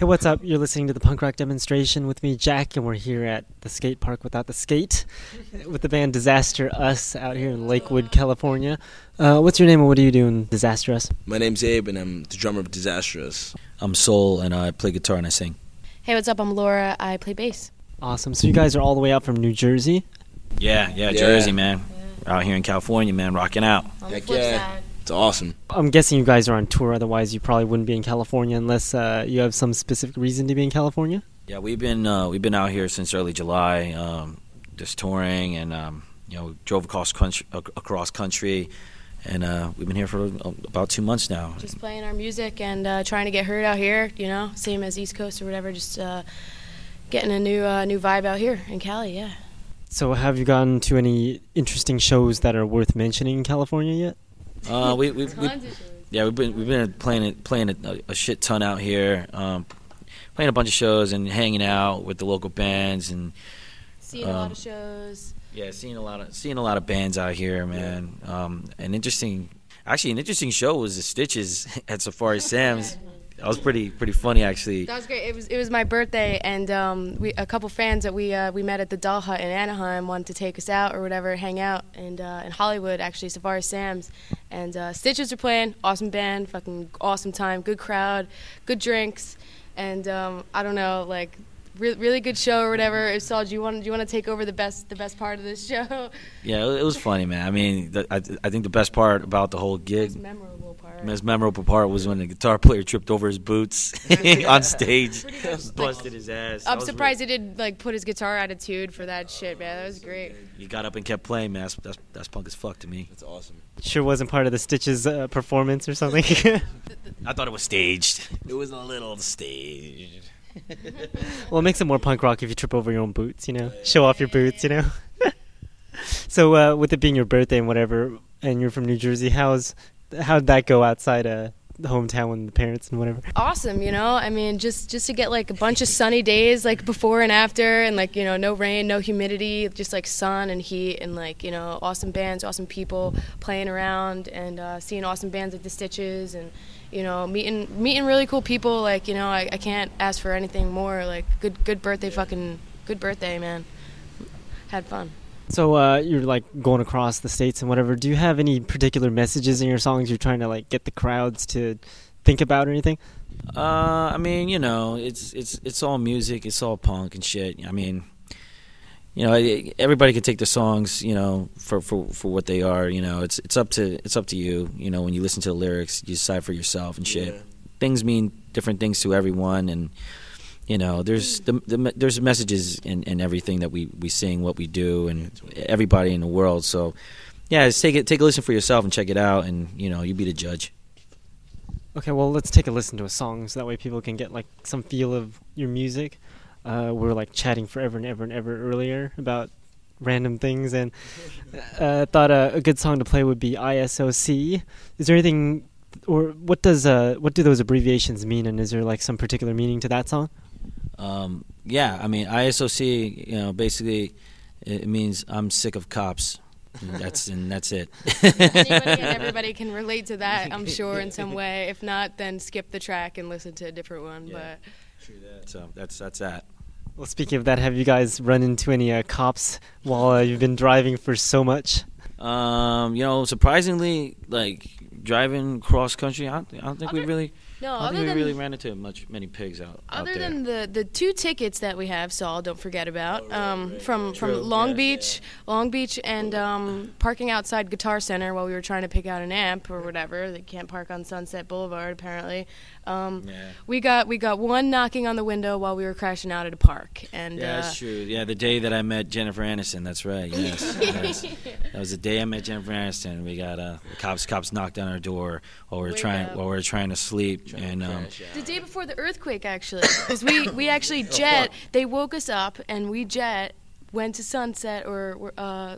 Hey, what's up? You're listening to the punk rock demonstration with me, Jack, and we're here at the skate park without the skate with the band Disaster Us out here in Lakewood, California. Uh, what's your name and what do you do in Disaster Us? My name's Abe, and I'm the drummer of Disastrous. I'm Saul, and I play guitar and I sing. Hey, what's up? I'm Laura. I play bass. Awesome. So you guys are all the way out from New Jersey? Yeah, yeah, Yeah. Jersey, man. Out here in California, man, rocking out. On Heck the flip yeah. side. It's awesome. I'm guessing you guys are on tour, otherwise you probably wouldn't be in California unless uh, you have some specific reason to be in California. Yeah, we've been uh, we've been out here since early July, um, just touring, and um, you know, drove across country, across country, and uh, we've been here for uh, about two months now. Just playing our music and uh, trying to get heard out here. You know, same as East Coast or whatever. Just uh, getting a new uh, new vibe out here in Cali. Yeah. So have you gotten to any interesting shows that are worth mentioning in California yet? Uh, we, we, we, Tons yeah, we've been we've been playing it playing a, a shit ton out here, um, playing a bunch of shows and hanging out with the local bands and Seeing a lot Um, of shows. Yeah, seeing a lot of seeing a lot of bands out here, man. Um, an interesting, actually, an interesting show was the Stitches at Safari Sam's. That was pretty pretty funny, actually. That was great. It was it was my birthday, and um, we a couple fans that we uh, we met at the Doll Hut in Anaheim wanted to take us out or whatever, hang out, and uh, in Hollywood actually Safari Sam's, and uh, Stitches were playing. Awesome band, fucking awesome time, good crowd, good drinks, and um, I don't know like. Re- really good show or whatever. If Saul, do you want do you want to take over the best the best part of this show? Yeah, it, was funny, man. I mean, the, I I think the best part about the whole gig, Most memorable part. The most memorable part was when the guitar player tripped over his boots on stage, Pretty like, busted his ass. That I'm was surprised he didn't like put his guitar attitude for that shit, man. That was great. really- He got up and kept playing, man. That's that's, that's punk as fuck to me. It's awesome. Sure wasn't part of the Stitches uh, performance or something. I thought it was staged. It was a little staged. well, it makes it more punk rock if you trip over your own boots, you know? Show off your boots, you know? so, uh, with it being your birthday and whatever, and you're from New Jersey, how's how'd that go outside uh, the hometown with the parents and whatever? awesome you know? I mean just just to get like a bunch of sunny days like before and after and like you know no rain no humidity just like sun and heat and like you know awesome bands awesome people playing around and uh, seeing awesome bands like the stitches and you know meeting meeting really cool people like you know I, I can't ask for anything more like good good birthday fucking good birthday man. Had fun So, uh, you're like going across the states and whatever. Do you have any particular messages in your songs you're trying to like get the crowds to think about or anything? Uh, I mean, you know, it's it's it's all music, it's all punk and shit. I mean, you know, everybody can take the songs, you know, for, for, for what they are. You know, it's it's up to it's up to you. You know, when you listen to the lyrics, you decide for yourself and shit. Yeah. Things mean different things to everyone, and you know, there's the, the there's messages in, in everything that we, we sing, what we do, and everybody in the world. So, yeah, just take it take a listen for yourself and check it out, and you know, you be the judge. Okay, well, let's take a listen to a song so that way people can get like some feel of your music. Uh, we were like chatting forever and ever and ever earlier about random things, and uh, thought uh, a good song to play would be ISOC. Is there anything, or what does uh, what do those abbreviations mean, and is there like some particular meaning to that song? Um, yeah, I mean ISOC. You know, basically, it means I'm sick of cops. And that's and that's it. Anybody and everybody can relate to that, I'm sure, in some way. If not, then skip the track and listen to a different one. Yeah. But So that's that's that. Well, speaking of that, have you guys run into any uh, cops while uh, you've been driving for so much? Um, you know, surprisingly, like driving cross country, I don't, I don't think we really, no, I don't other think we really ran into much many pigs out, out other there. than the the two tickets that we have, Saul, don't forget about Oh, right, um, right, from right. from True, Long yeah, Beach, Long Beach, and um, parking outside Guitar Center while we were trying to pick out an amp or whatever. They can't park on Sunset Boulevard apparently. Um, yeah, We got we got one knocking on the window while we were crashing out at a park, and yeah, uh, that's true. Yeah, the day that I met Jennifer Aniston, that's right. Yes, yes. that was the day I met Jennifer Aniston. We got uh, the cops. Cops knocked on our door while we were Wake trying up. while we were trying to sleep, Trying to and um. The day before the earthquake, actually, because we we actually jet. They woke us up, and we jet went to Sunset or uh,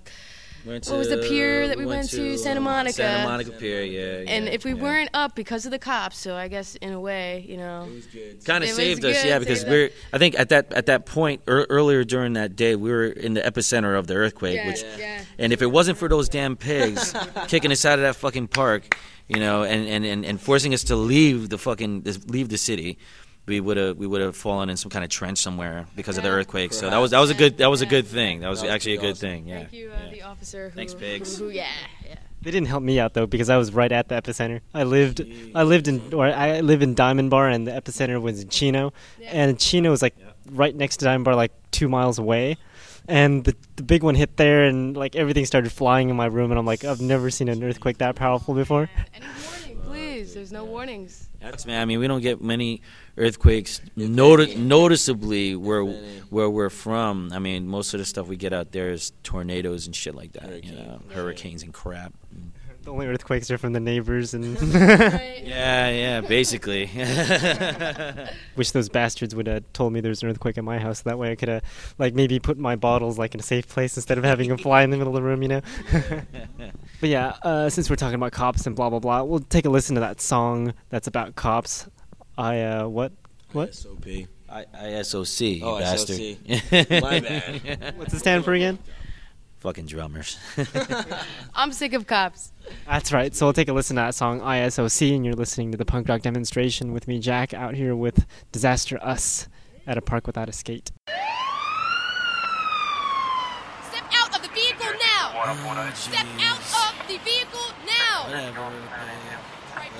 Went What was the pier that we went to? Santa Monica. Santa Monica Pier, yeah. and if we yeah. weren't up because of the cops, so I guess in a way, you know. It was good. kind of saved us, good, yeah, because we're. I think at that at that point ear earlier during that day, we were in the epicenter of the earthquake. Yeah, Which, yeah. and if it wasn't for those damn pigs kicking us out of that fucking park, you know, and, and, and, and forcing us to leave the fucking leave the city, we would have we would have fallen in some kind of trench somewhere because of the Yeah. earthquake. So that was that was a good that was a good thing. That was That was actually a good awesome. thing. Yeah. Thank you, uh, yeah. the officer. Who, Thanks, Biggs. Who, yeah, yeah. They didn't help me out though because I was right at the epicenter. I lived, I lived in, or I live in Diamond Bar, and the epicenter was in Chino, Yeah. and Chino was like Yeah. right next to Diamond Bar, like two miles away, and the the big one hit there, and like everything started flying in my room, and I'm like, I've never seen an earthquake that powerful before. Any warning, please? There's no warnings. That's man. I mean, we don't get many earthquakes noti- noticeably where where we're from. I mean, most of the stuff we get out there is tornadoes and shit like that. You know, hurricanes and crap. The only earthquakes are from the neighbors, and Right. Yeah, yeah, basically. wish those bastards would have told me there's an earthquake at my house. so That way I could have, like, maybe put my bottles like in a safe place instead of having them fly in the middle of the room, you know. But yeah, uh, since we're talking about cops and blah blah blah, we'll take a listen to that song that's about cops. I uh, what? What? SOP. I, ISOC, Oh, bastard. SOC. My bad. What's it stand for again? Fucking drummers. I'm sick of cops. That's right. So we'll take a listen to that song ISOC, and you're listening to the punk rock demonstration with me, Jack, out here with Disaster Us at a park without a skate. Step out of the vehicle now. Step out of the vehicle now.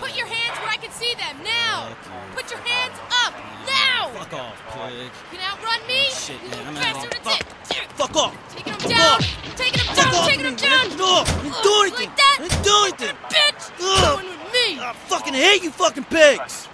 Right, put your hands where I can see them now. Put your hands up now. Fuck off, pig. You can outrun me. Oh, shit, man, I'm out bastard. of- That's. Fuck off. Taking them down. Taking them down. Taking them down. No, I didn't do anything. Like that. I didn't do anything. Bitch. Ugh. Going with me. I fucking hate you fucking pigs.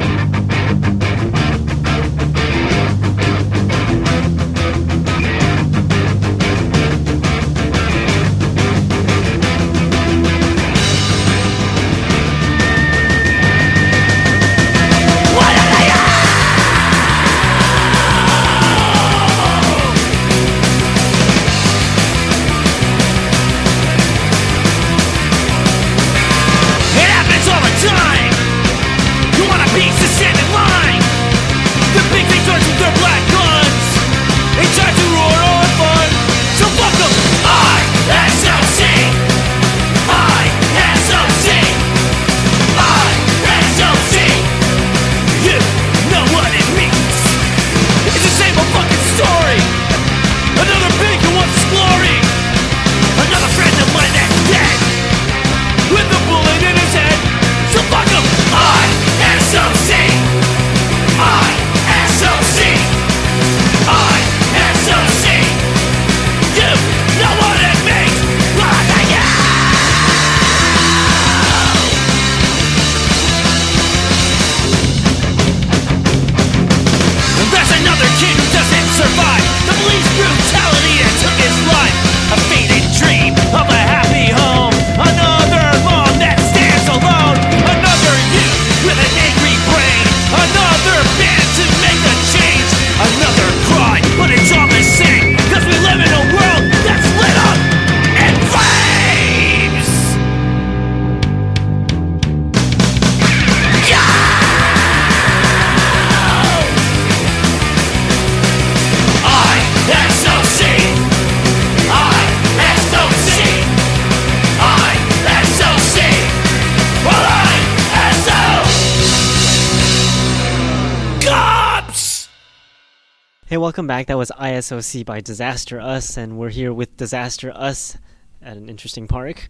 Welcome back. That was ISOC by Disaster Us, and we're here with Disaster Us at an interesting park.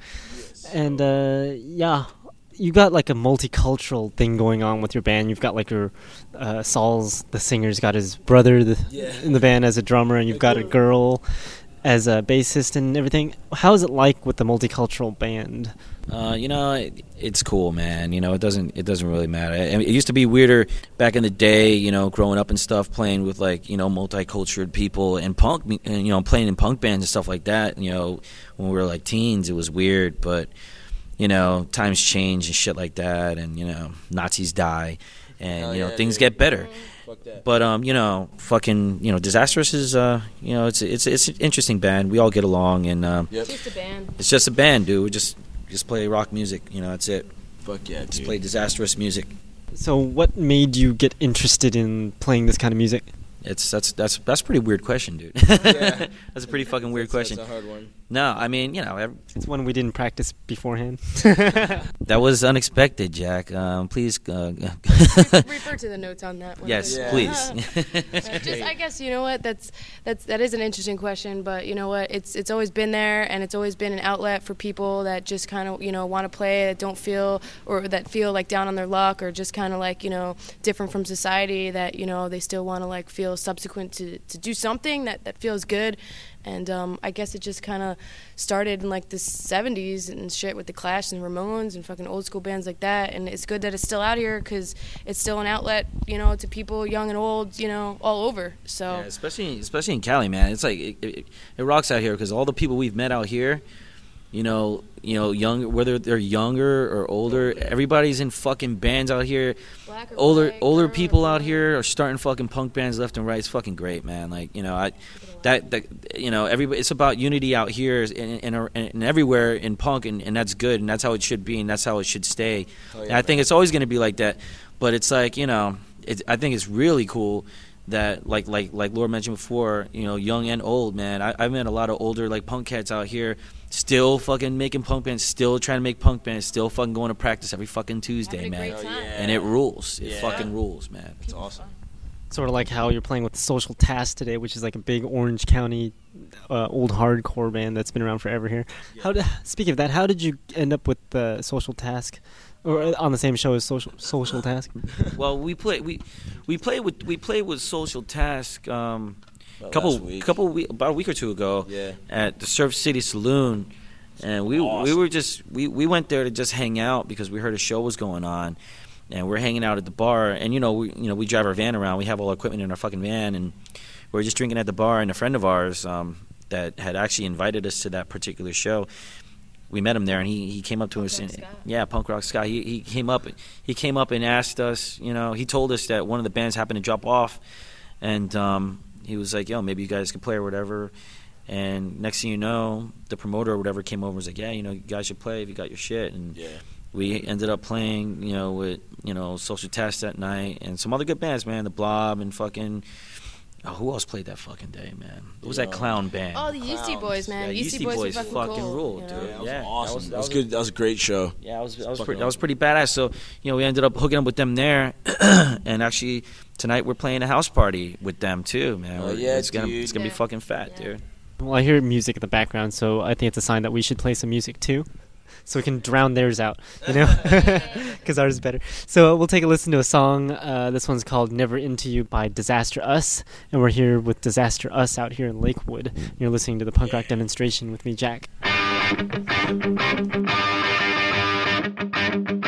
And uh, yeah, you got like a multicultural thing going on with your band. You've got like your uh, Saul's the singer's got his brother the, Yeah. in the band as a drummer, and you've got a girl as a bassist and everything. How is it like with the multicultural band? Uh, you know, it, it's cool, man. You know, it doesn't it doesn't really matter. I mean, it used to be weirder back in the day. You know, growing up and stuff, playing with like you know multicultural people and punk, mu- and you know, playing in punk bands and stuff like that. You know, when we were like teens, it was weird, but you know, times change and shit like that, and you know, Nazis die, and Hell you know, yeah, things dude. get better. Fuck that. But um, you know, fucking, you know, disastrous is uh, you know, it's it's it's an interesting band. We all get along, and um, Yep. Just a band. it's just a band, dude. We just just play rock music. You know, that's it. Fuck yeah, Just dude. play disastrous music. So, what made you get interested in playing this kind of music? It's that's that's that's a pretty weird question, dude. Yeah. that's a pretty fucking weird That's- question. That's a hard one. No, I mean, you know, ev- It's one we didn't practice beforehand. that was unexpected, Jack. Um, please. Uh, Refer to the notes on that one. yes, Yeah. please. Just, I guess you know what that's that's that is an interesting question, but you know what it's it's always been there, and it's always been an outlet for people that just kind of you know want to play that don't feel or that feel like down on their luck or just kind of like you know different from society that you know they still want to like feel subsequent to to do something that that feels good, and um, I guess it just kind of started in like the 70s and shit with the Clash and Ramones and fucking old school bands like that. And it's good that it's still out here because it's still an outlet, you know, to people young and old, you know, all over. So Yeah, especially especially in Cali, man. It's like it, it, it rocks out here because all the people we've met out here, you know, you know, young whether they're younger or older, everybody's in fucking bands out here. Older white, older people out here are starting fucking punk bands left and right. It's fucking great, man. Like you know, I that that you know, everybody. It's about unity out here and, and, and everywhere in punk, and, and that's good, and that's how it should be, and that's how it should stay. Oh, and yeah, I think it's always going to be like that. But it's like you know, it, I think it's really cool that like like like Laura mentioned before, you know, young and old, man. I, I've met a lot of older like punk cats out here, still fucking making punk bands, still trying to make punk bands, still fucking going to practice every fucking Tuesday, man. Oh, yeah. And it rules. It Yeah. fucking rules, man. It's awesome. Sort of like how you're playing with the Social Task today, which is like a big Orange County uh, old hardcore band that's been around forever here. How did, speaking of that, how did you end up with the Social Task, or uh, on the same show as Social Social Task? Well, we play we we play with we play with Social Task um About couple last week. couple we, about a week or two ago Yeah. at the Surf City Saloon, and we we were just we we went there to just hang out because we heard a show was going on, and we're hanging out at the bar, and you know we you know we drive our van around, we have all our equipment in our fucking van, and we are just drinking at the bar, and a friend of ours um, that had actually invited us to that particular show. We met him there, and he, he came up to Punk us. And, Scott. yeah, Punk Rock Scott. He, he came up. He came up and asked us. You know, he told us that one of the bands happened to drop off, and um, he was like, "Yo, maybe you guys could play or whatever." And next thing you know, the promoter or whatever came over and was like, "Yeah, you know, you guys should play if you got your shit." And Yeah. We ended up playing, you know, with you know Social Task that night and some other good bands, man. The Blob and fucking. Oh, who else played that fucking day, man? What was that clown band? Oh, the Yeasty Clowns. Boys, man. Yeah, Yeasty, Yeasty Boys, Boys fucking, fucking cool, ruled, you dude. know? That was Yeah, that awesome. was- That that was, was- good. That was a great show. Yeah, that was that was Fucking pretty, that was pretty badass. So you know, we ended up hooking up with them there, and actually tonight we're playing a house party with them too, man. Oh, yeah, it's gonna dude. it's gonna be fucking fat, Yeah. dude. Well, I hear music in the background, so I think it's a sign that we should play some music too, so we can drown theirs out, you know, because ours is better. So we'll take a listen to a song. Uh, this one's called "Never Into You" by Disaster Us, and we're here with Disaster Us out here in Lakewood. You're listening to the punk rock demonstration with me, Jack.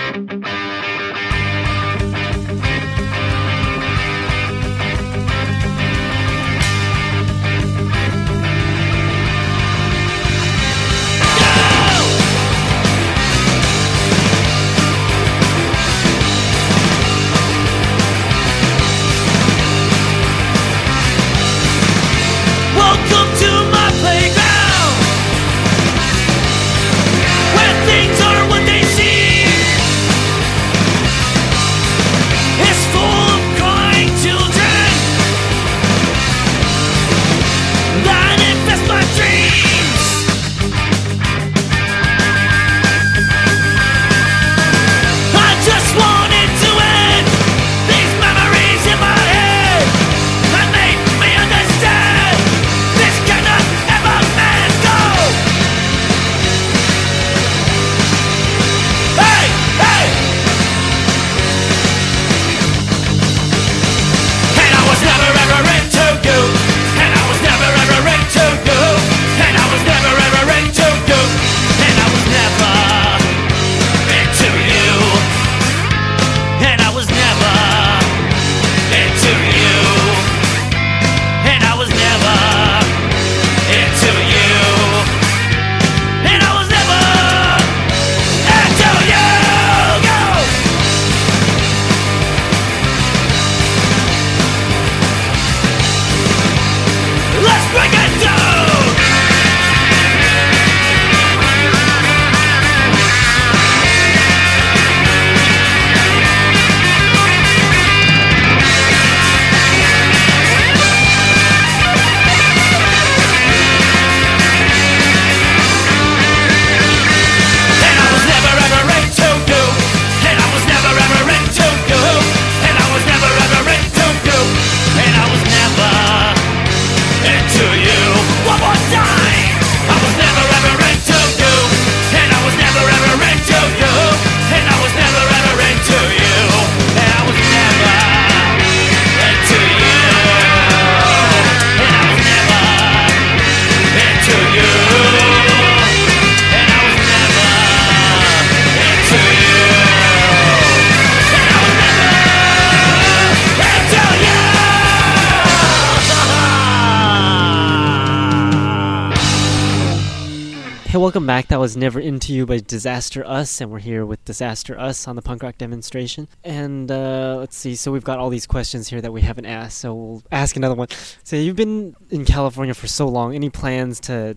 welcome back. That was Never Into You by Disaster Us, and we're here with Disaster Us on the punk rock demonstration. And uh, let's see, so we've got all these questions here that we haven't asked, so we'll ask another one. So you've been in California for so long. Any plans to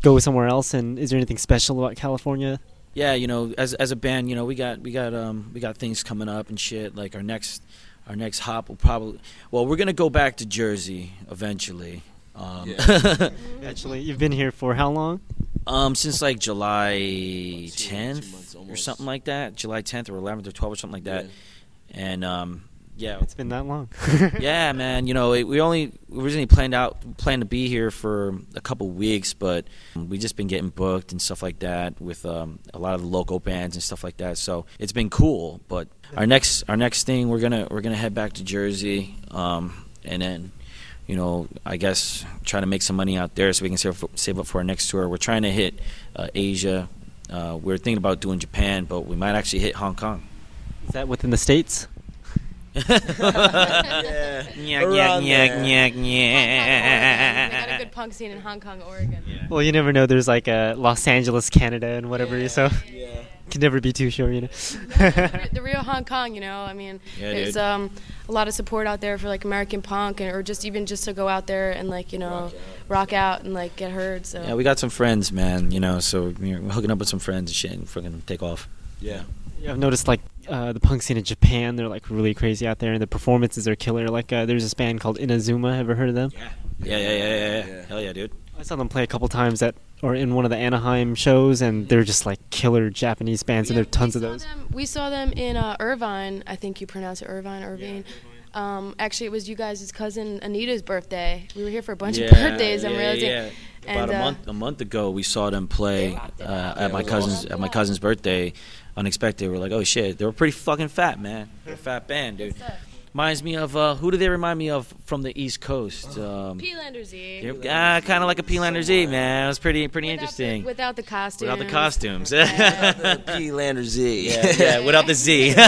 go somewhere else? And is there anything special about California? Yeah, you know, as as a band, you know, we got we got um we got things coming up and shit. Like our next our next hop will probably well, we're gonna go back to Jersey eventually. Um, Actually, you've been here for how long? Um, since like July Two- two 10th or something like that, July 10th or 11th or 12th or something like that. And um, yeah, It's been that long. yeah, man. You know, it, we only we originally planned out planned to be here for a couple weeks, but we just been getting booked and stuff like that with um, a lot of the local bands and stuff like that. So it's been cool. But our next our next thing we're gonna we're gonna head back to Jersey, um, and then. You know, I guess try to make some money out there so we can save, save up for our next tour. We're trying to hit uh, Asia. Uh, we're thinking about doing Japan, but we might actually hit Hong Kong. Is that within the states? Yeah. Nyah, Around nyah, there. nyah, Kong, Oregon. Got a good punk scene in Hong Kong, Oregon. Well, you never know. There's like uh, Los Angeles, Canada, and whatever. Yeah. So Yeah. Can never be too sure, you know. the the real Hong Kong, you know. I mean, Yeah, there's dude. um a lot of support out there for like American punk, and, or just even just to go out there and like you know rock out, and like get heard. So Yeah, we got some friends, man. You know, so we're we're hooking up with some friends and shit, and fucking take off. Yeah. Yeah, I've noticed like uh, the punk scene in Japan. They're like really crazy out there, and the performances are killer. Like uh, there's this band called Inazuma. Ever heard of them? Yeah, yeah, yeah, yeah, yeah. Yeah. Hell yeah, dude. I saw them play a couple times at or in one of the Anaheim shows, and they're just like killer Japanese bands, and there are tons of those. Them, we saw them in uh, Irvine. I think you pronounce it Irvine, Irvine. Um, actually, it was you guys' cousin Anita's birthday. We were here for a bunch yeah, of birthdays. I'm yeah, realizing. yeah. And, About a uh, month a month ago, we saw them play uh, at my cousin's awesome. at my cousin's birthday. Unexpected. We're like, oh shit, they were pretty fucking fat, man. They're a fat band, dude. Reminds me of uh, who do they remind me of from the East Coast? Um, P-Lander Z. they're uh, kind of like a P-Lander Z, man. It was pretty pretty Without the- interesting. without the costumes. Without the costumes. The P Lander Z. yeah, yeah, without the Z.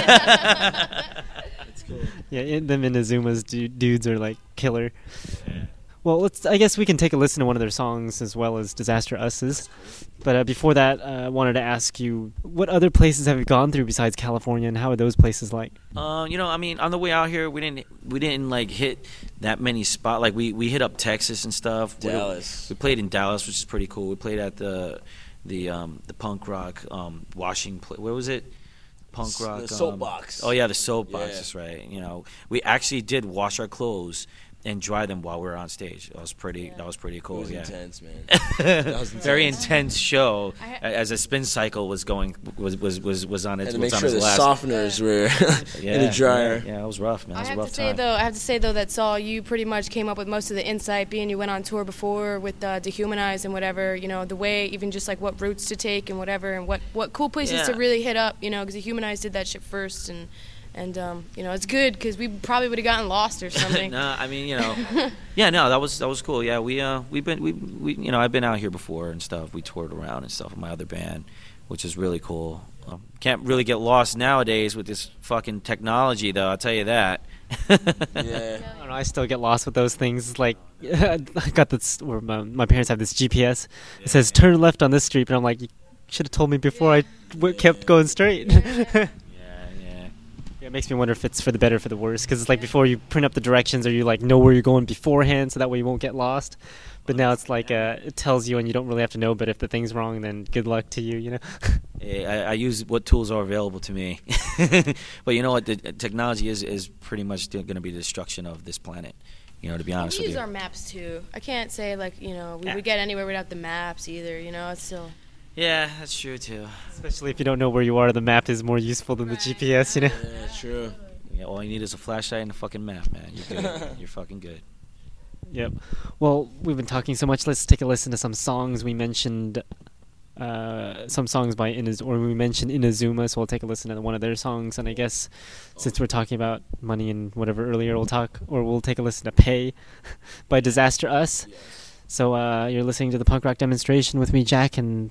Yeah, in, them Inazuma's du- dudes are like killer. Well, let's. I guess we can take a listen to one of their songs as well as Disaster Us's. But uh, before that, uh, I wanted to ask you, what other places have you gone through besides California, and how are those places like? Uh, you know, I mean, on the way out here, we didn't we didn't like hit that many spot. Like we we hit up Texas and stuff. We- Dallas. We, played in Dallas, which is pretty cool. We played at the the um the punk rock um washing. Pla- where was it? Punk rock. the um, soapbox. oh yeah, the soapbox. Yeah. That's right. You know, we actually did wash our clothes and dry them while we were on stage. That was pretty. That was pretty It cool. was yeah. intense, man. That was Very intense. intense show I as a spin cycle was going was was was was on its Had to make on sure its the last. softeners were yeah, in the dryer. Yeah, yeah, it was rough, man. It I was a have rough to say time. though, I have to say though that Saul, you pretty much came up with most of the insight, being you went on tour before with uh, Dehumanize and whatever. You know, the way, even just like what routes to take and whatever, and what what cool places to really hit up. You know, because Dehumanize did that shit first, and and um, you know, it's good because we probably would have gotten lost or something. nah, I mean, you know, yeah, no, that was that was cool. Yeah, we uh we've been we we you know I've been out here before and stuff. We toured around and stuff with my other band, which is really cool. Um, can't really get lost nowadays with this fucking technology, though. I'll tell you that. Yeah. I don't know. I still get lost with those things. Like I got this. Where my, my parents have this GPS. It says turn left on this street, and I'm like, you should have told me before I w- kept going straight. Yeah, yeah. Yeah, it makes me wonder if it's for the better or for the worse. Because it's like before you print up the directions, or you like know where you're going beforehand, so that way you won't get lost. But now it's like uh, it tells you, and you don't really have to know. But if the thing's wrong, then good luck to you. You know. Hey, I, I use what tools are available to me. but you know what? The uh, technology is is pretty much going to be the destruction of this planet. You know, to be honest we with use you. our maps too. I can't say like you know we Yeah. would get anywhere without the maps either. You know, it's still. Yeah, that's true too. Especially if you don't know where you are, the map is more useful than the GPS. You know. Yeah, true. Yeah, all you need is a flashlight and a fucking map, man. You're good. You're fucking good. Yep. Well, we've been talking so much. Let's take a listen to some songs. We mentioned uh, some songs by Inaz, or we mentioned Inazuma, so we'll take a listen to one of their songs. And I guess since we're talking about money and whatever earlier, we'll talk, or we'll take a listen to "Pay" by Disaster Us. So uh, you're listening to the punk rock demonstration with me, Jack, and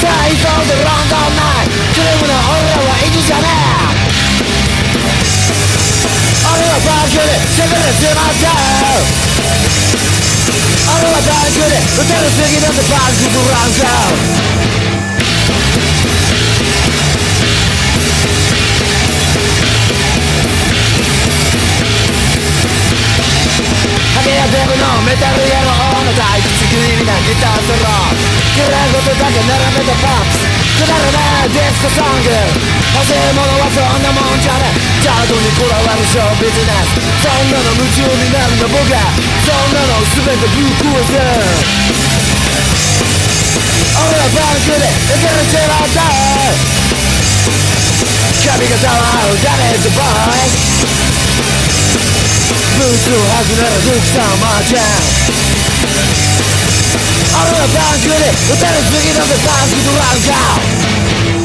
最高でロンドンナイトクルームの俺らは意地じゃねえ俺はバンクで攻めれてまっちゃう俺はバンクで打てるすぎだってバンクブランカハゲやデブのメタル野郎の退屈グリーなギターソロ嫌い。事だけ並べたパンプくだらないディスコソング欲しいものはそんなもんじゃねえチャートにこだわるショービジネスそんなの夢中になるの僕はそんなの全てぶっ壊す俺はパンクで抜けるちまった髪型はダメージボーイブースを履くならドクターマーちゃん。俺はパンクで打たれすぎだ。ぜパンクドランカー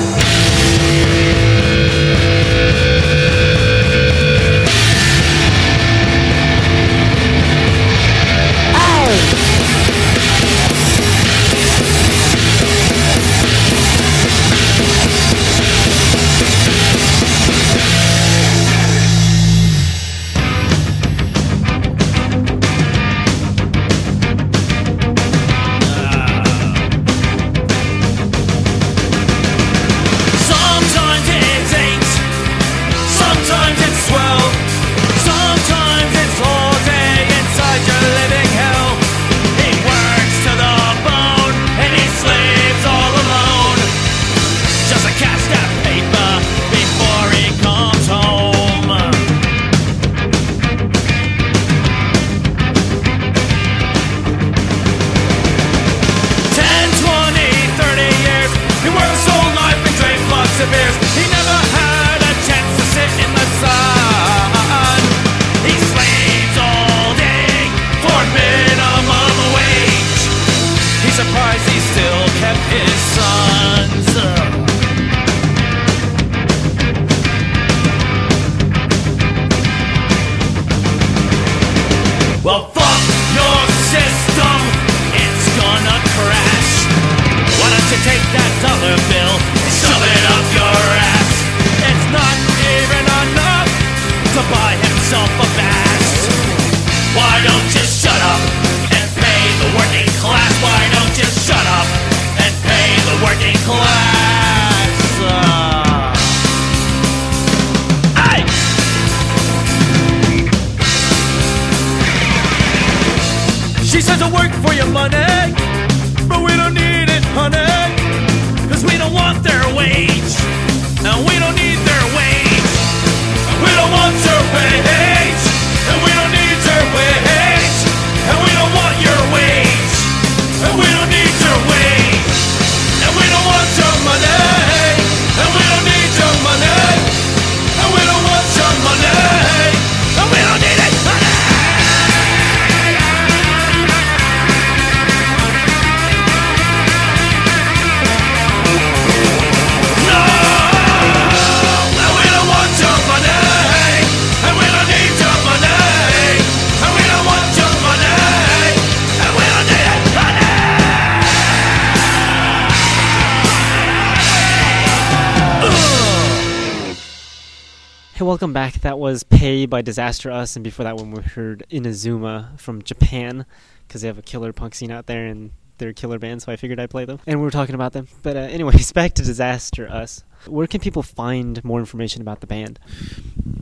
by Disaster Us, and before that one we heard Inazuma from Japan, because they have a killer punk scene out there, and they're a killer band, so I figured I'd play them. And we were talking about them. But uh, anyways, back to Disaster Us. Where can people find more information about the band?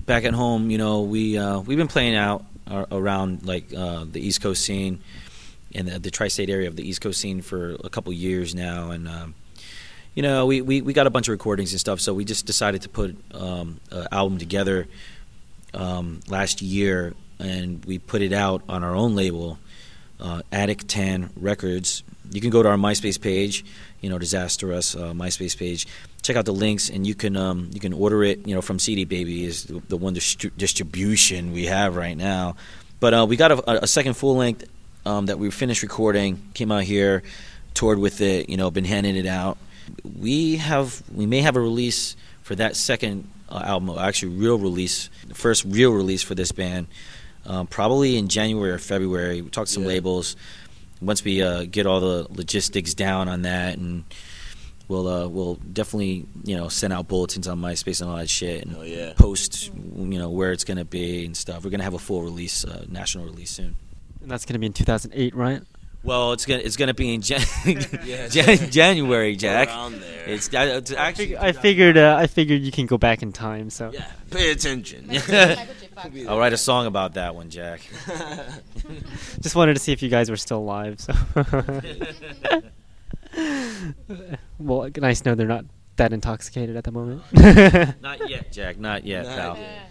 back at home, you know, we uh, we've been playing out around like uh, the East Coast scene and the, the tri-state area of the East Coast scene for a couple years now, and um, you know, we, we, we got a bunch of recordings and stuff, so we just decided to put um, an album together um, last year, and we put it out on our own label, uh, Attic Tan Records. You can go to our MySpace page, you know, Disaster Us uh, MySpace page. Check out the links, and you can um, you can order it, you know, from CD Baby is the, one distri- distribution we have right now. But uh, we got a, a second full length um, that we finished recording, came out here, toured with it, you know, been handing it out. We have we may have a release for that second uh, album, actually real release, the first real release for this band, um, probably in January or February. We talked to some Yeah. labels. Once we uh, get all the logistics down on that, and we'll uh, we'll definitely you know send out bulletins on MySpace and all that shit, and Oh, yeah. post you know where it's gonna be and stuff. We're gonna have a full release, uh, national release soon. And that's going to be in 2008, right? Well, it's gonna it's gonna be in Jan- Yeah. Jan- January, Jack. Around there. It's, uh, it's actually I figured uh, I figured you can go back in time. So yeah. Pay attention. I'll write a song about that one, Jack. just wanted to see if you guys were still alive. So well, nice to know they're not that intoxicated at the moment. Not yet, Jack. Not yet, Not pal. yet.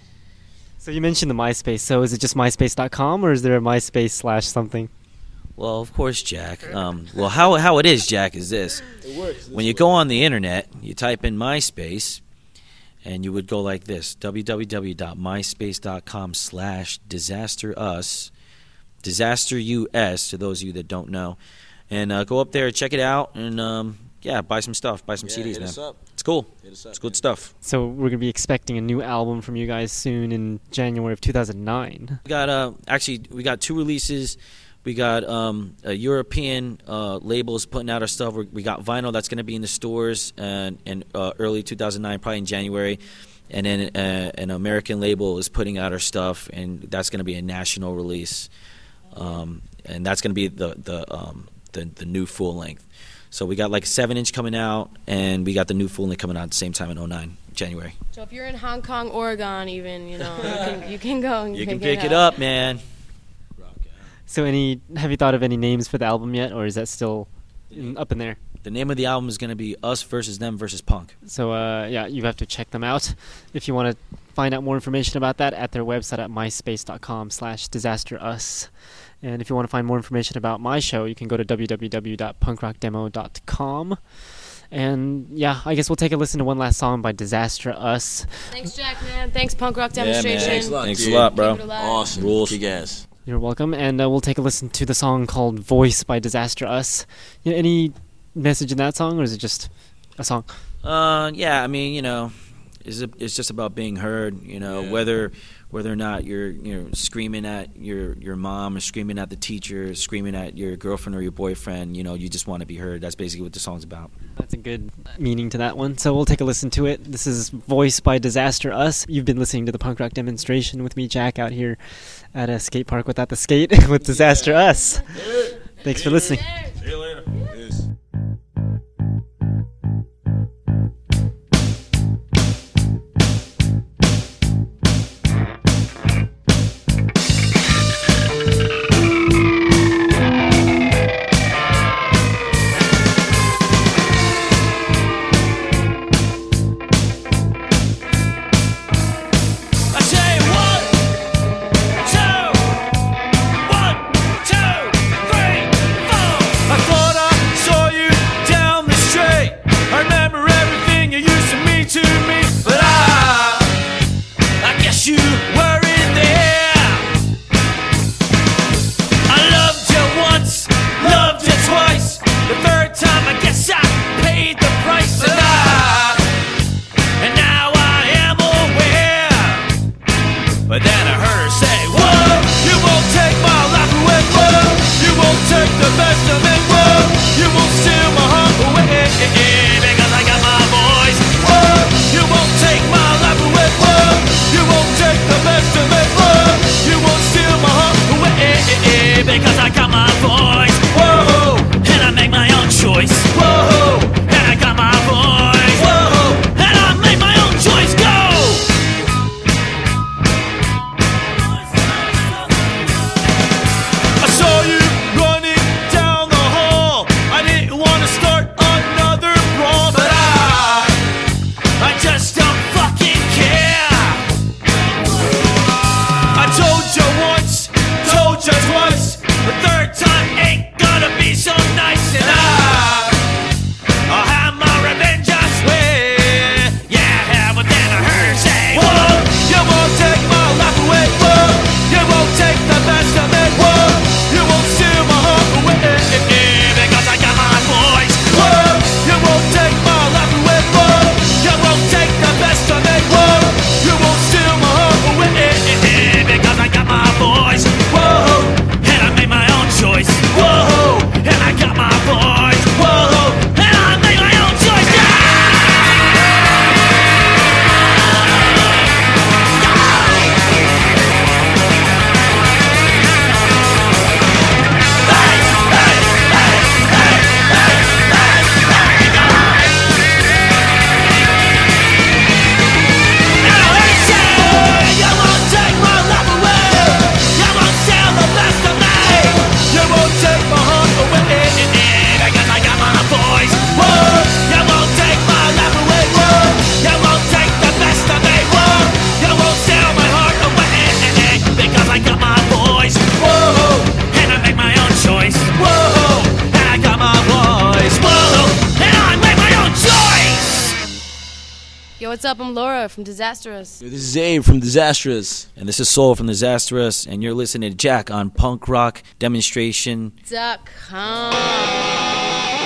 so you mentioned the MySpace. So is it just MySpace.com or is there a MySpace slash something? Well, of course, Jack. Um, well, how how it is, Jack, is this: It works. when you go on the internet, you type in MySpace, and you would go like this: www.myspace.com/slash disaster us, disaster us. To those of you that don't know, and uh, go up there, check it out, and um, yeah, buy some stuff, buy some yeah, CDs, hit man. us up. It's cool. Hit us up. It's good man. stuff. So we're gonna be expecting a new album from you guys soon in January of 2009. We got uh actually we got two releases. We got um, a European uh, labels putting out our stuff. we we got vinyl that's going to be in the stores and in uh, early 2009, probably in January. And then uh, an American label is putting out our stuff, and that's going to be a national release. Um, and that's going to be the the, um, the the new full length. So we got like a seven inch coming out, and we got the new full length coming out at the same time in 09, January. So if you're in Hong Kong, Oregon, even you know, you can, you can go and You can pick pick it up, man. Rock out. So any have you thought of any names for the album yet, or is that still in, up in there? The name of the album is going to be Us versus Them versus Punk. So uh, yeah, you have to check them out if you want to find out more information about that at their website at myspace.com slash disasterus. And if you want to find more information about my show, you can go to www.punkrockdemo.com. And yeah, I guess we'll take a listen to one last song by Disaster Us. Thanks, Jack, man. Thanks, punk rock Demonstration. Yeah, man. demonstration. Thanks a lot, Thanks dude. a lot, bro. Keep it alive. Awesome. Rules. Kick ass. You're welcome. And uh, we'll take a listen to the song called Voice by Disaster Us. You know, any message in that song, or is it just a song? Uh, yeah, I mean, you know, it's, it's just about being heard. You know, Yeah. whether whether or not you're you know screaming at your your mom or screaming at the teacher, screaming at your girlfriend or your boyfriend. You know, you just want to be heard. That's basically what the song's about. That's a good meaning to that one. So we'll take a listen to it. This is Voice by Disaster Us. You've been listening to the punk rock demonstration with me, Jack, out here at a skate park without the skate with Disaster Us. Thanks for listening. See you later. Peace. Disastrous. This is Abe from Disastrous. And this is Saul from Disastrous, and you're listening to Jack on Punk Rock Demonstration. Dot com.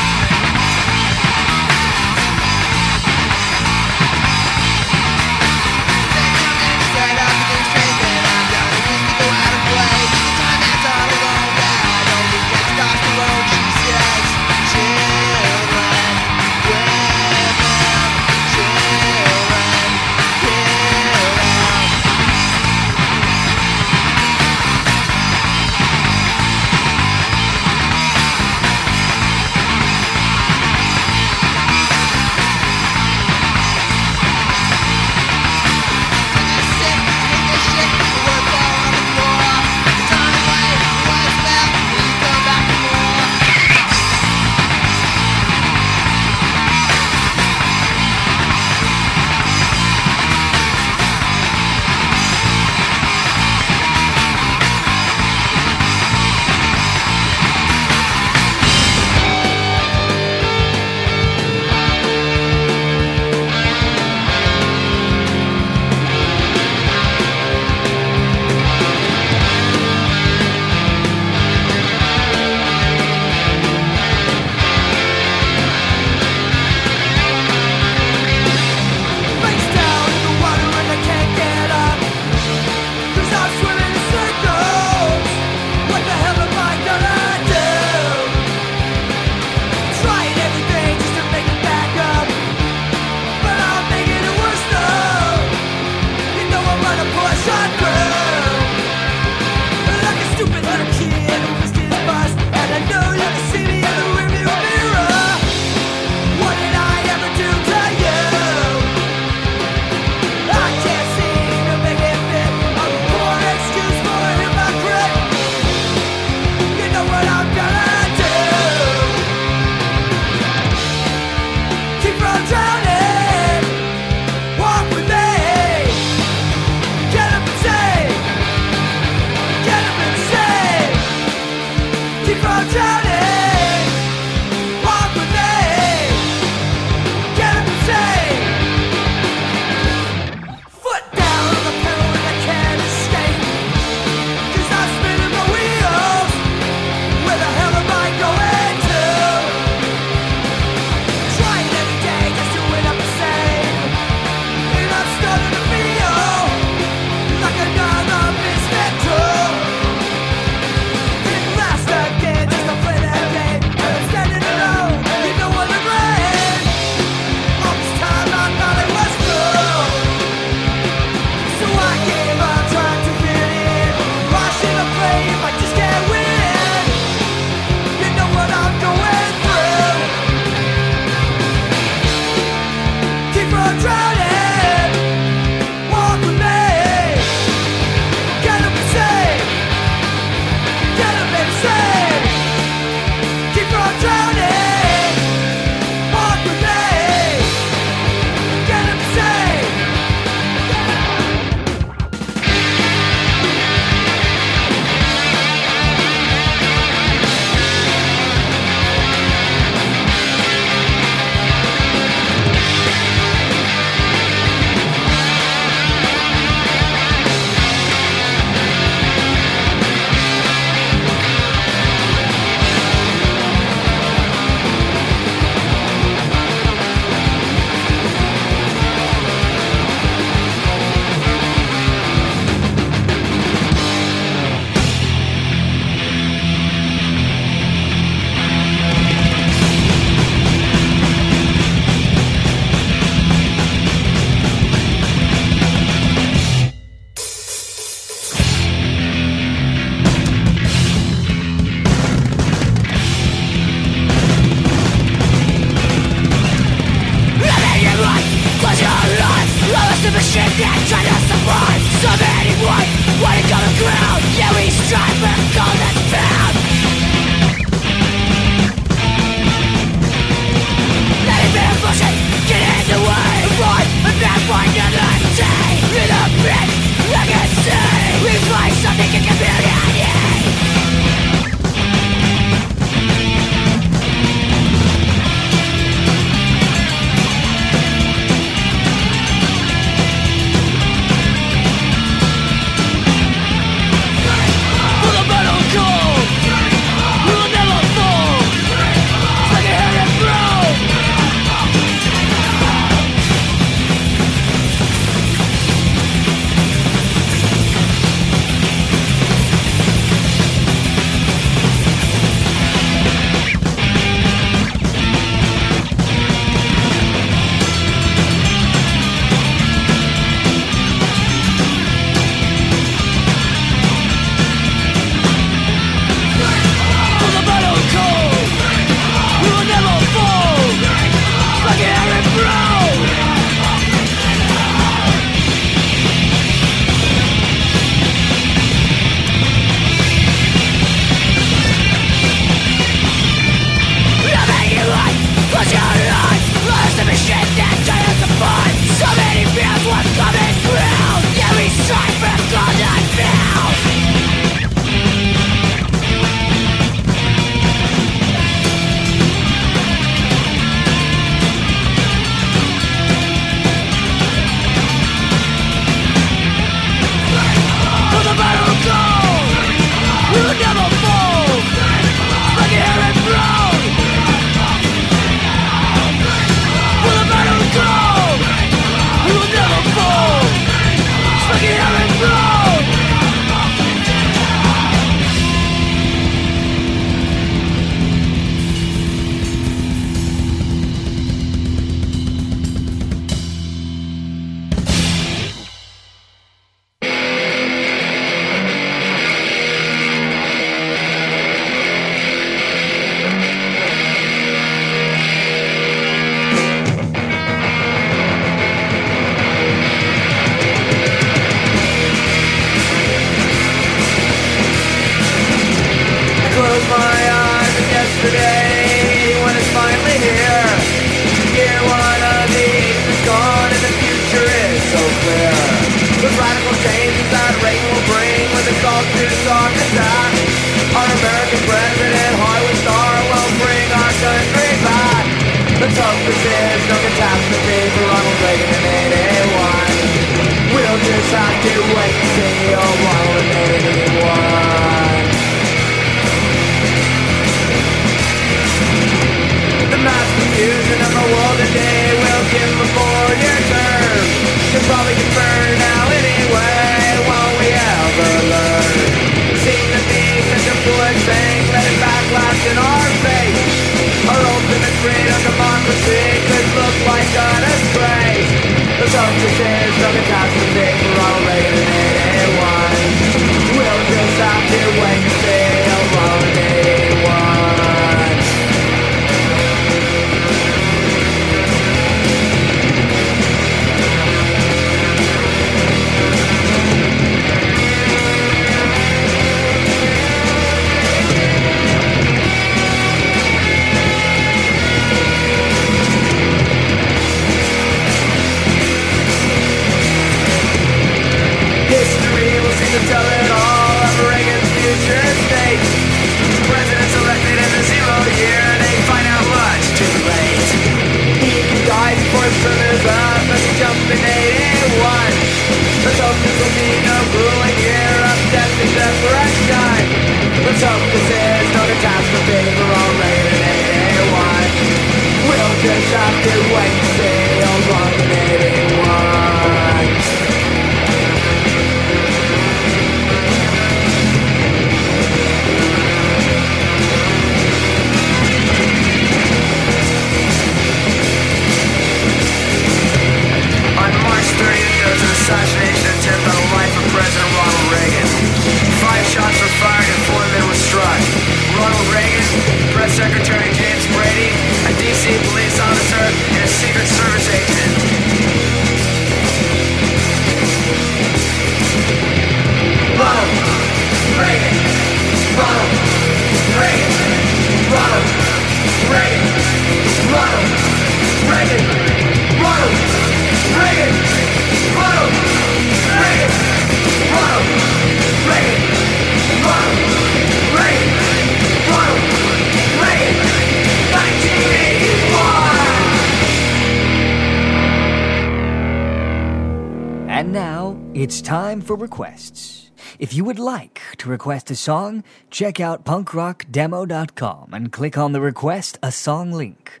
for requests. If you would like to request a song, check out punkrockdemo.com and click on the Request a Song link.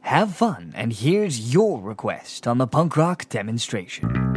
Have fun, and here's your request on the punk rock demonstration.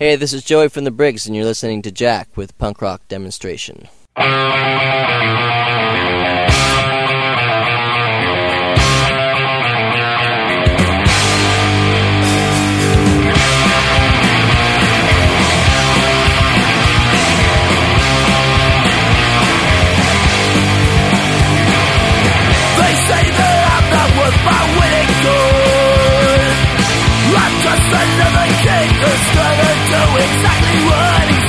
Hey, this is Joey from the Briggs, and you're listening to Jack with Punk Rock Demonstration. Another do exactly what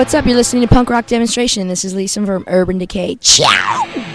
what's up? You're listening to Punk Rock Demonstration. This is Lisa from Urban Decay. Ciao!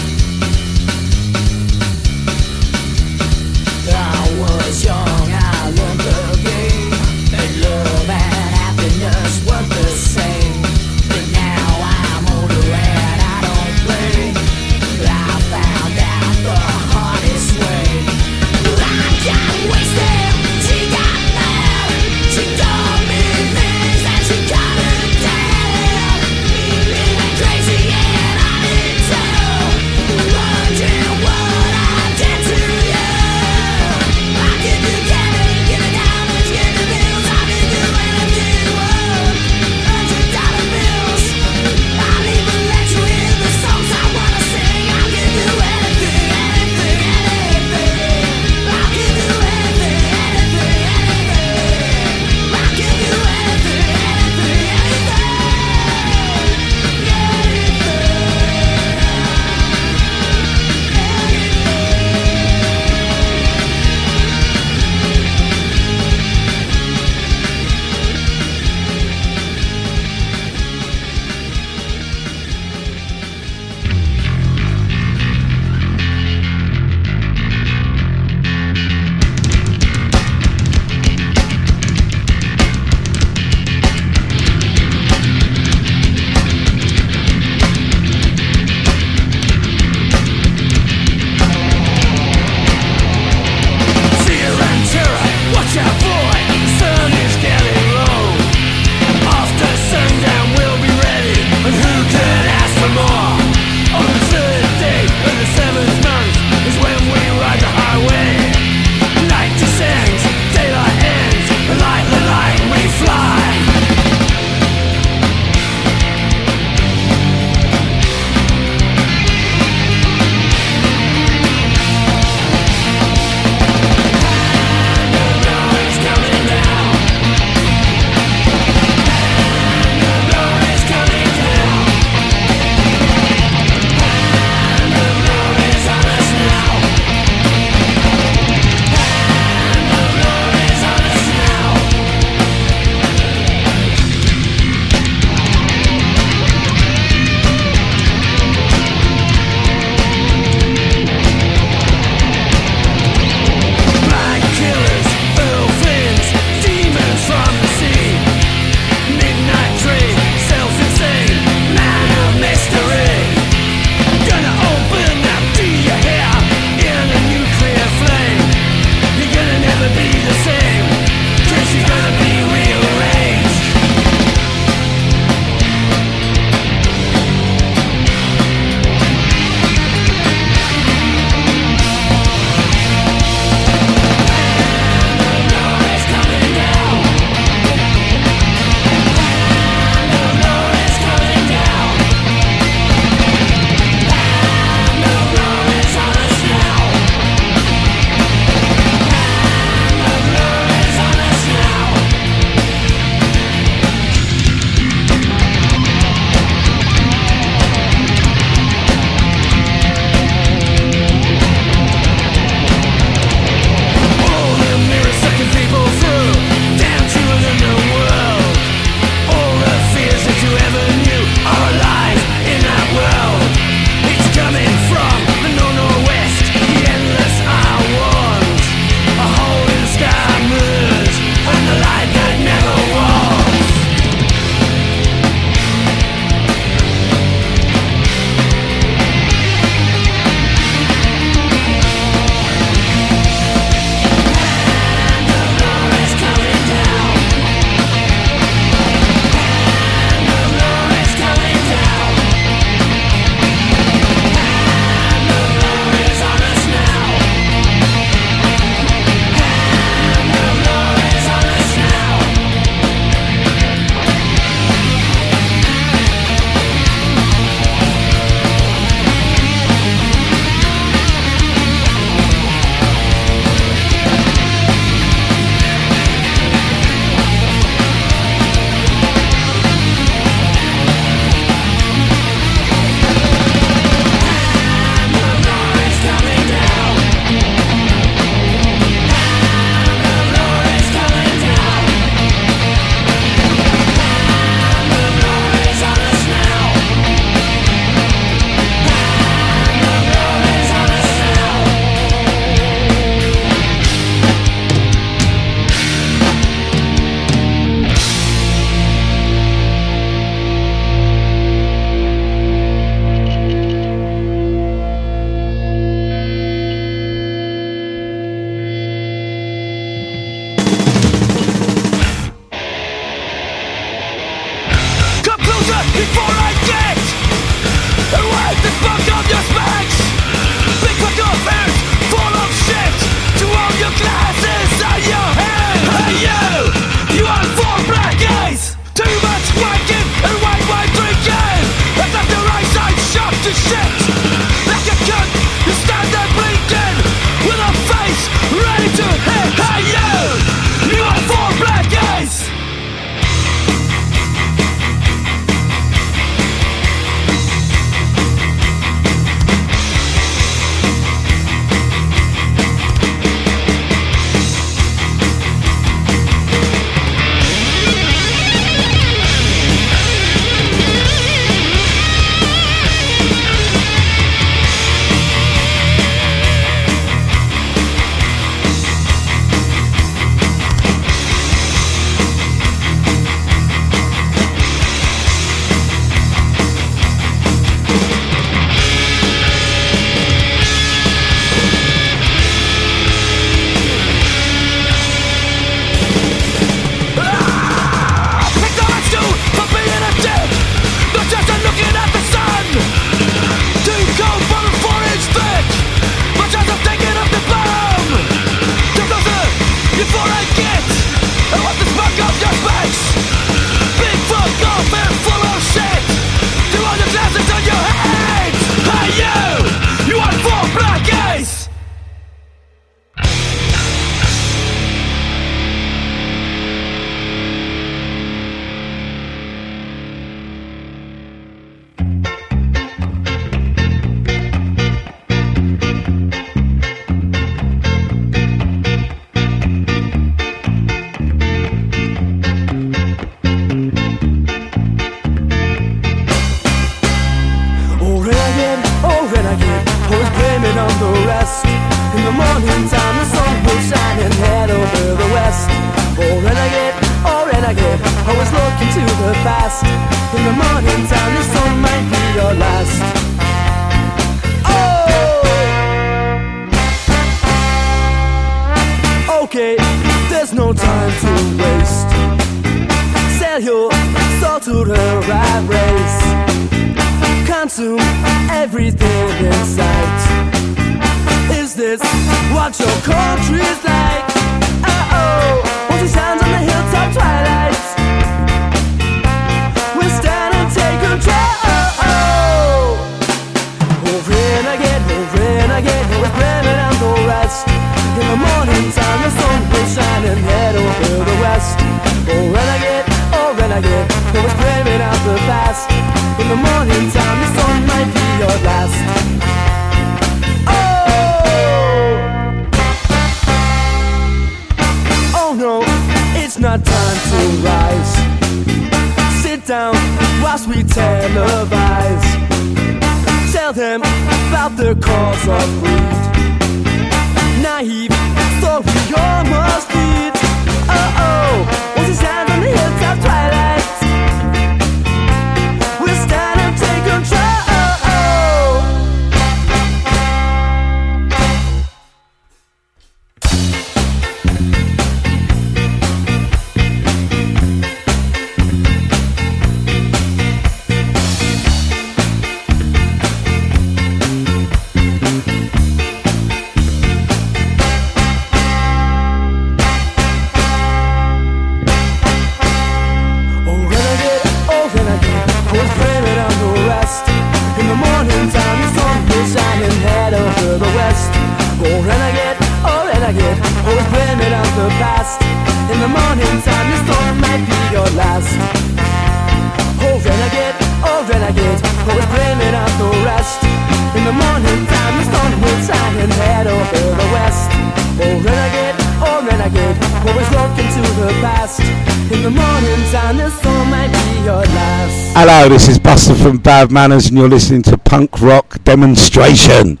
from Bad Manners, and you're listening to Punk Rock Demonstration.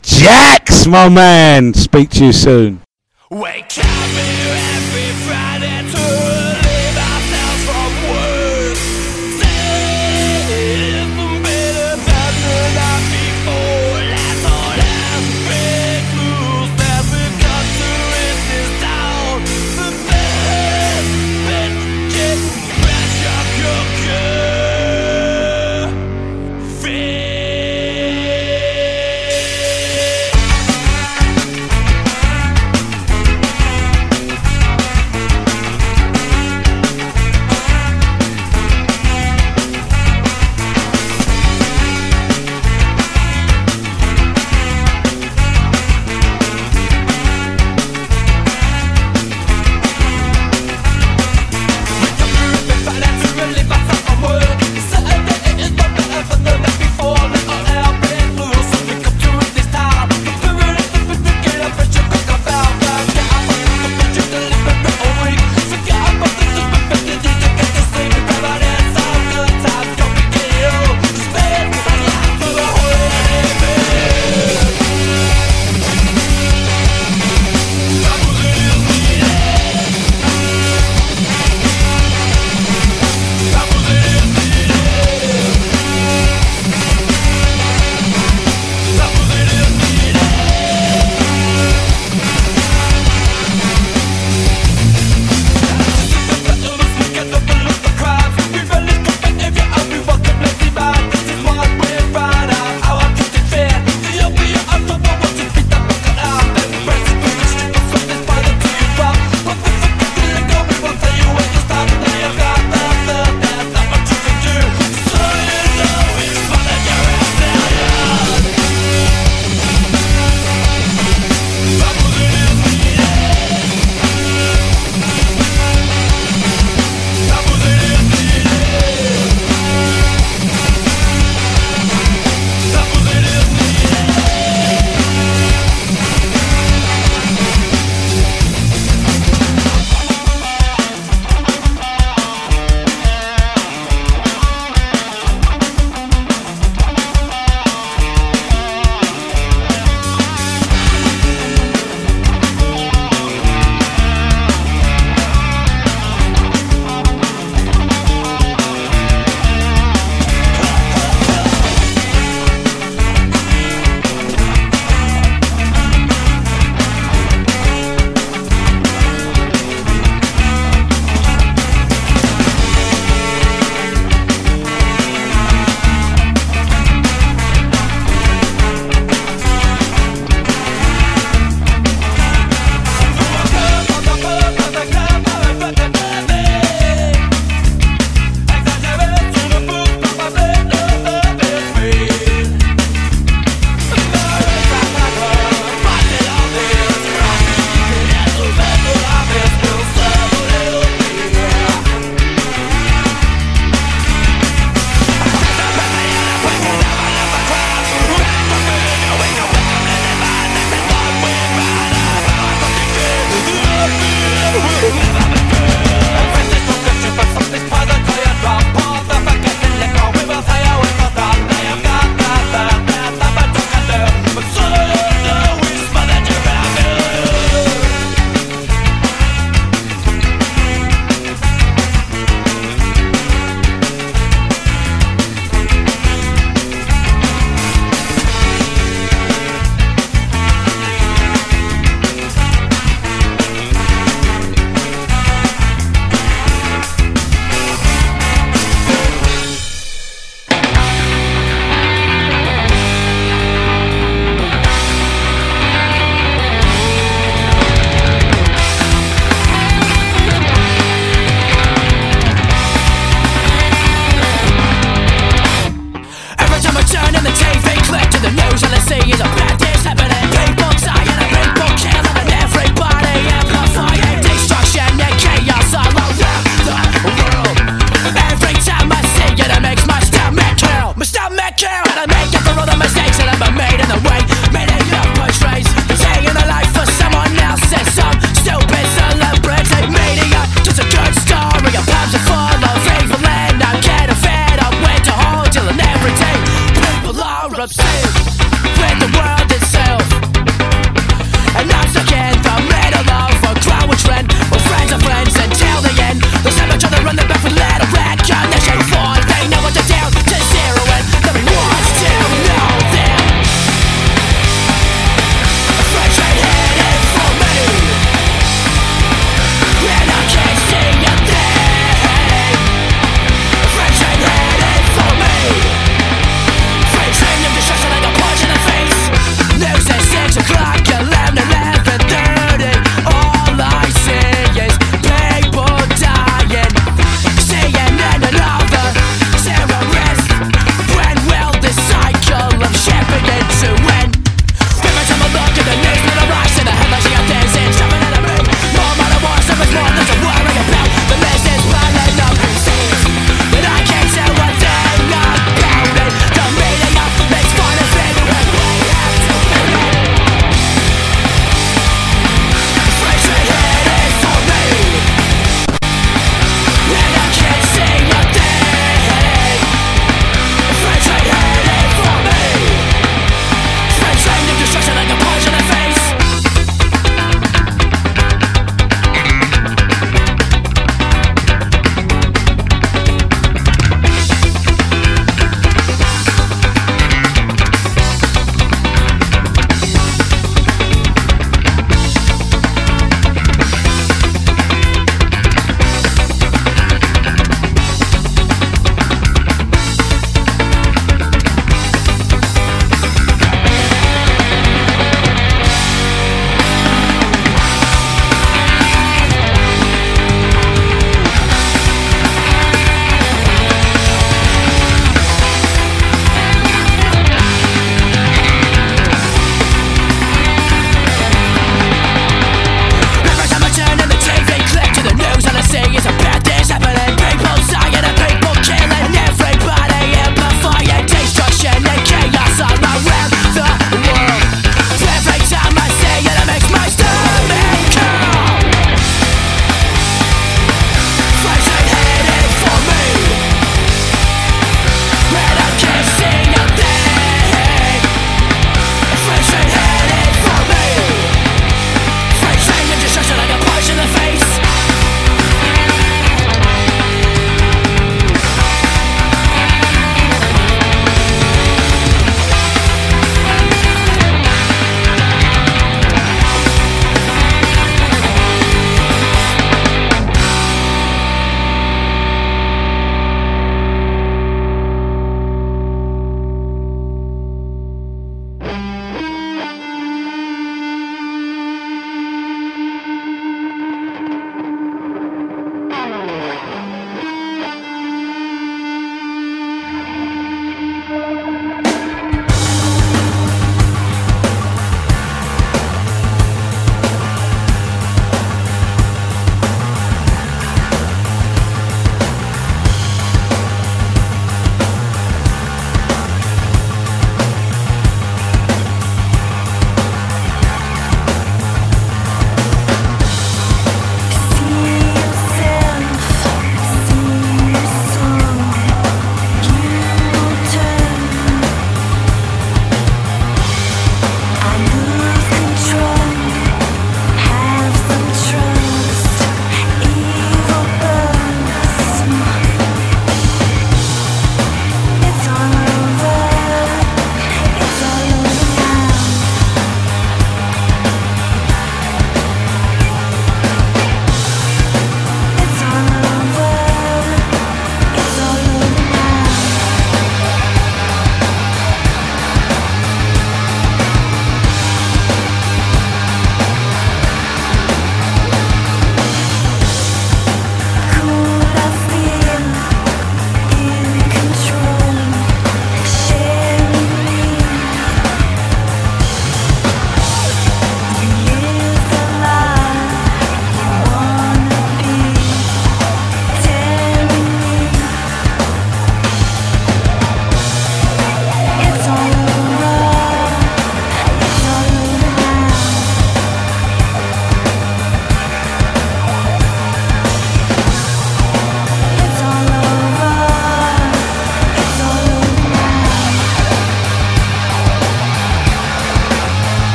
Jax, my man, speak to you soon. Wake up!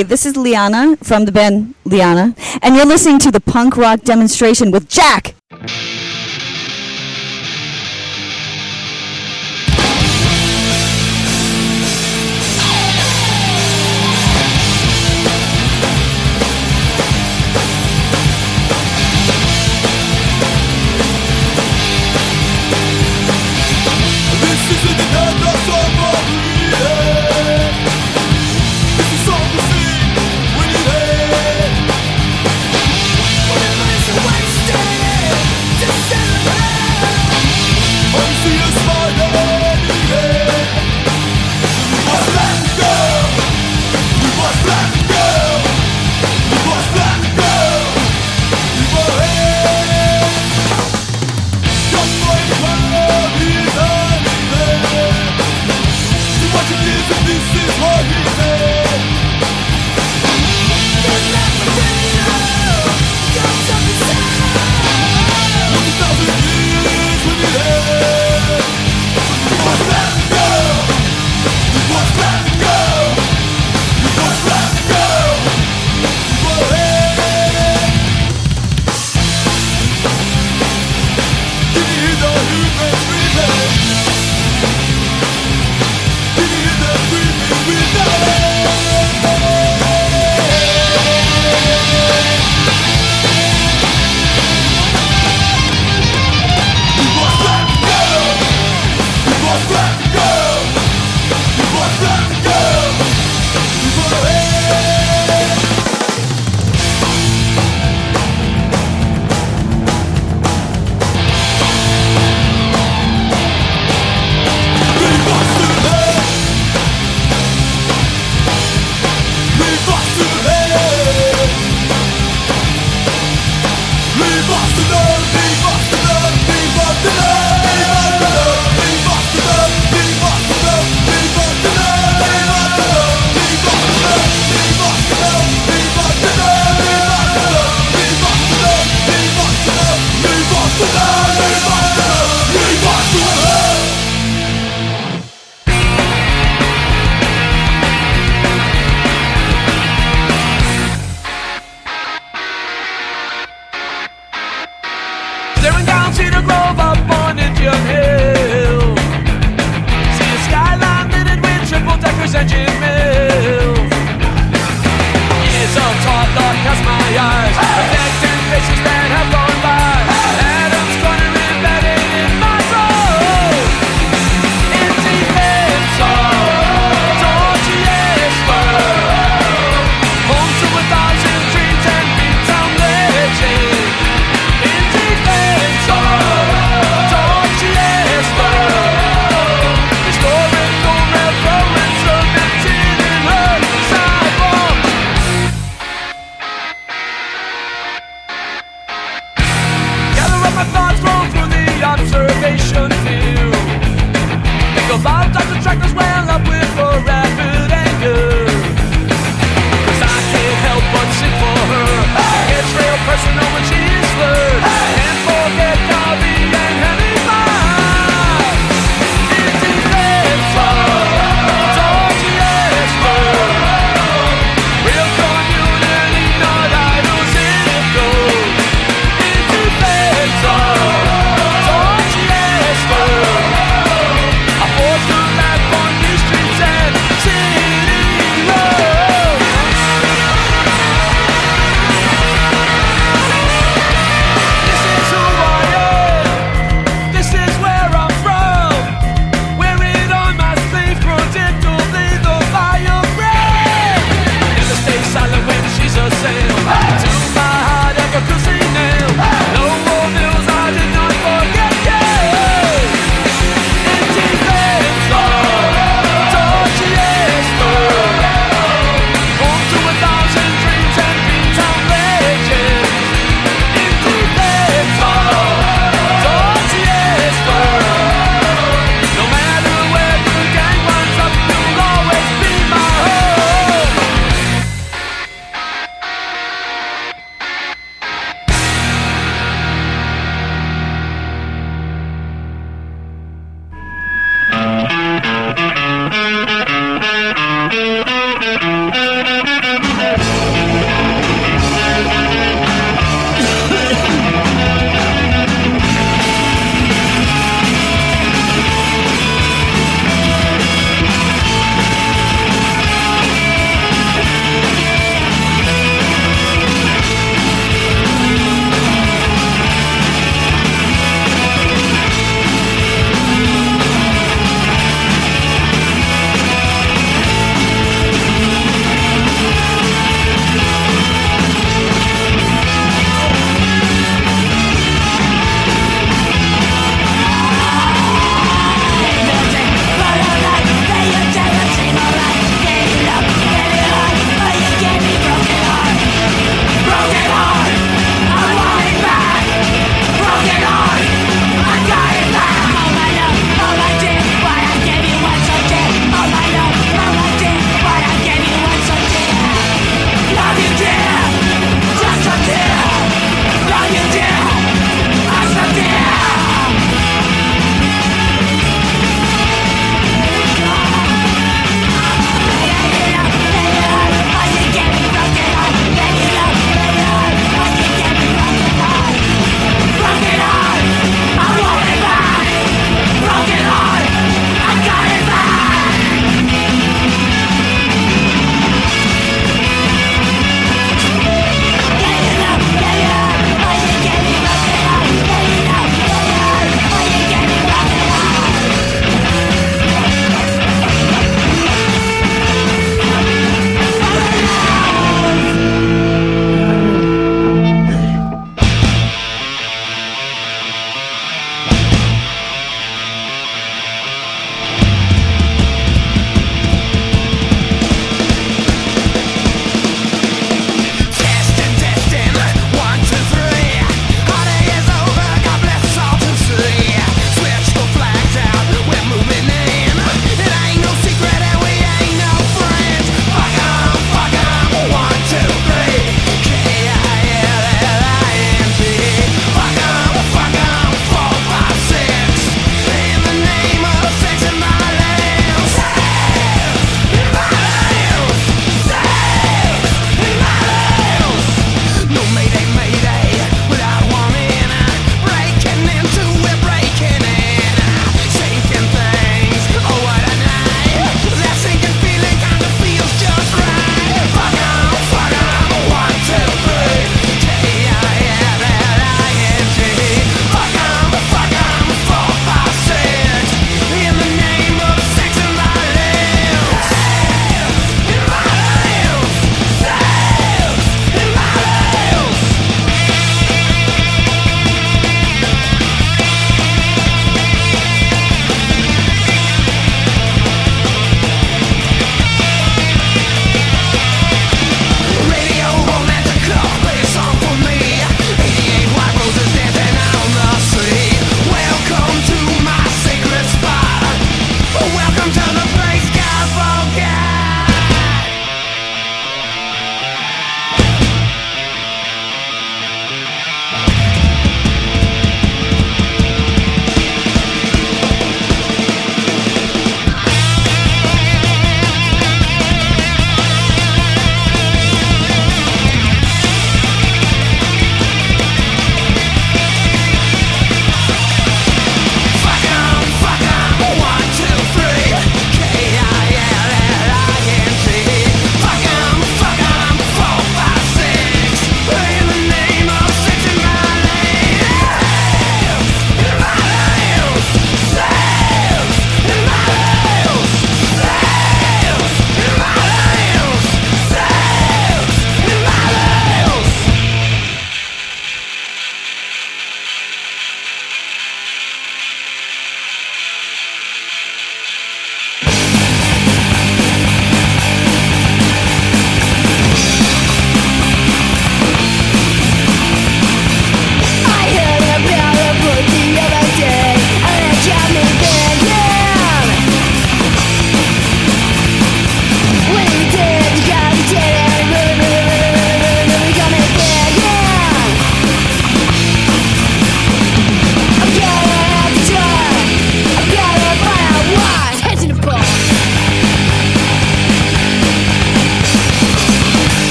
Hey, this is Liana from the band Liana, and you're listening to the punk rock demonstration with Jack.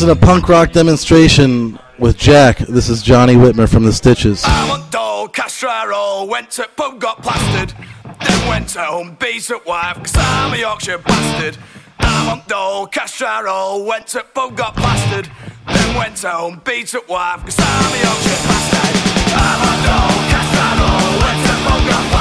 This is a punk rock demonstration with Jack. This is Johnny Whitmer from The Stitches. I went to doll, went to pub, got plastered. Then went home, decent wife, cause I'm a Yorkshire bastard. I went to doll, went to pub, got plastered. Then went home, decent wife, cause I'm a Yorkshire bastard. I'm doll, went to pub, got plastered.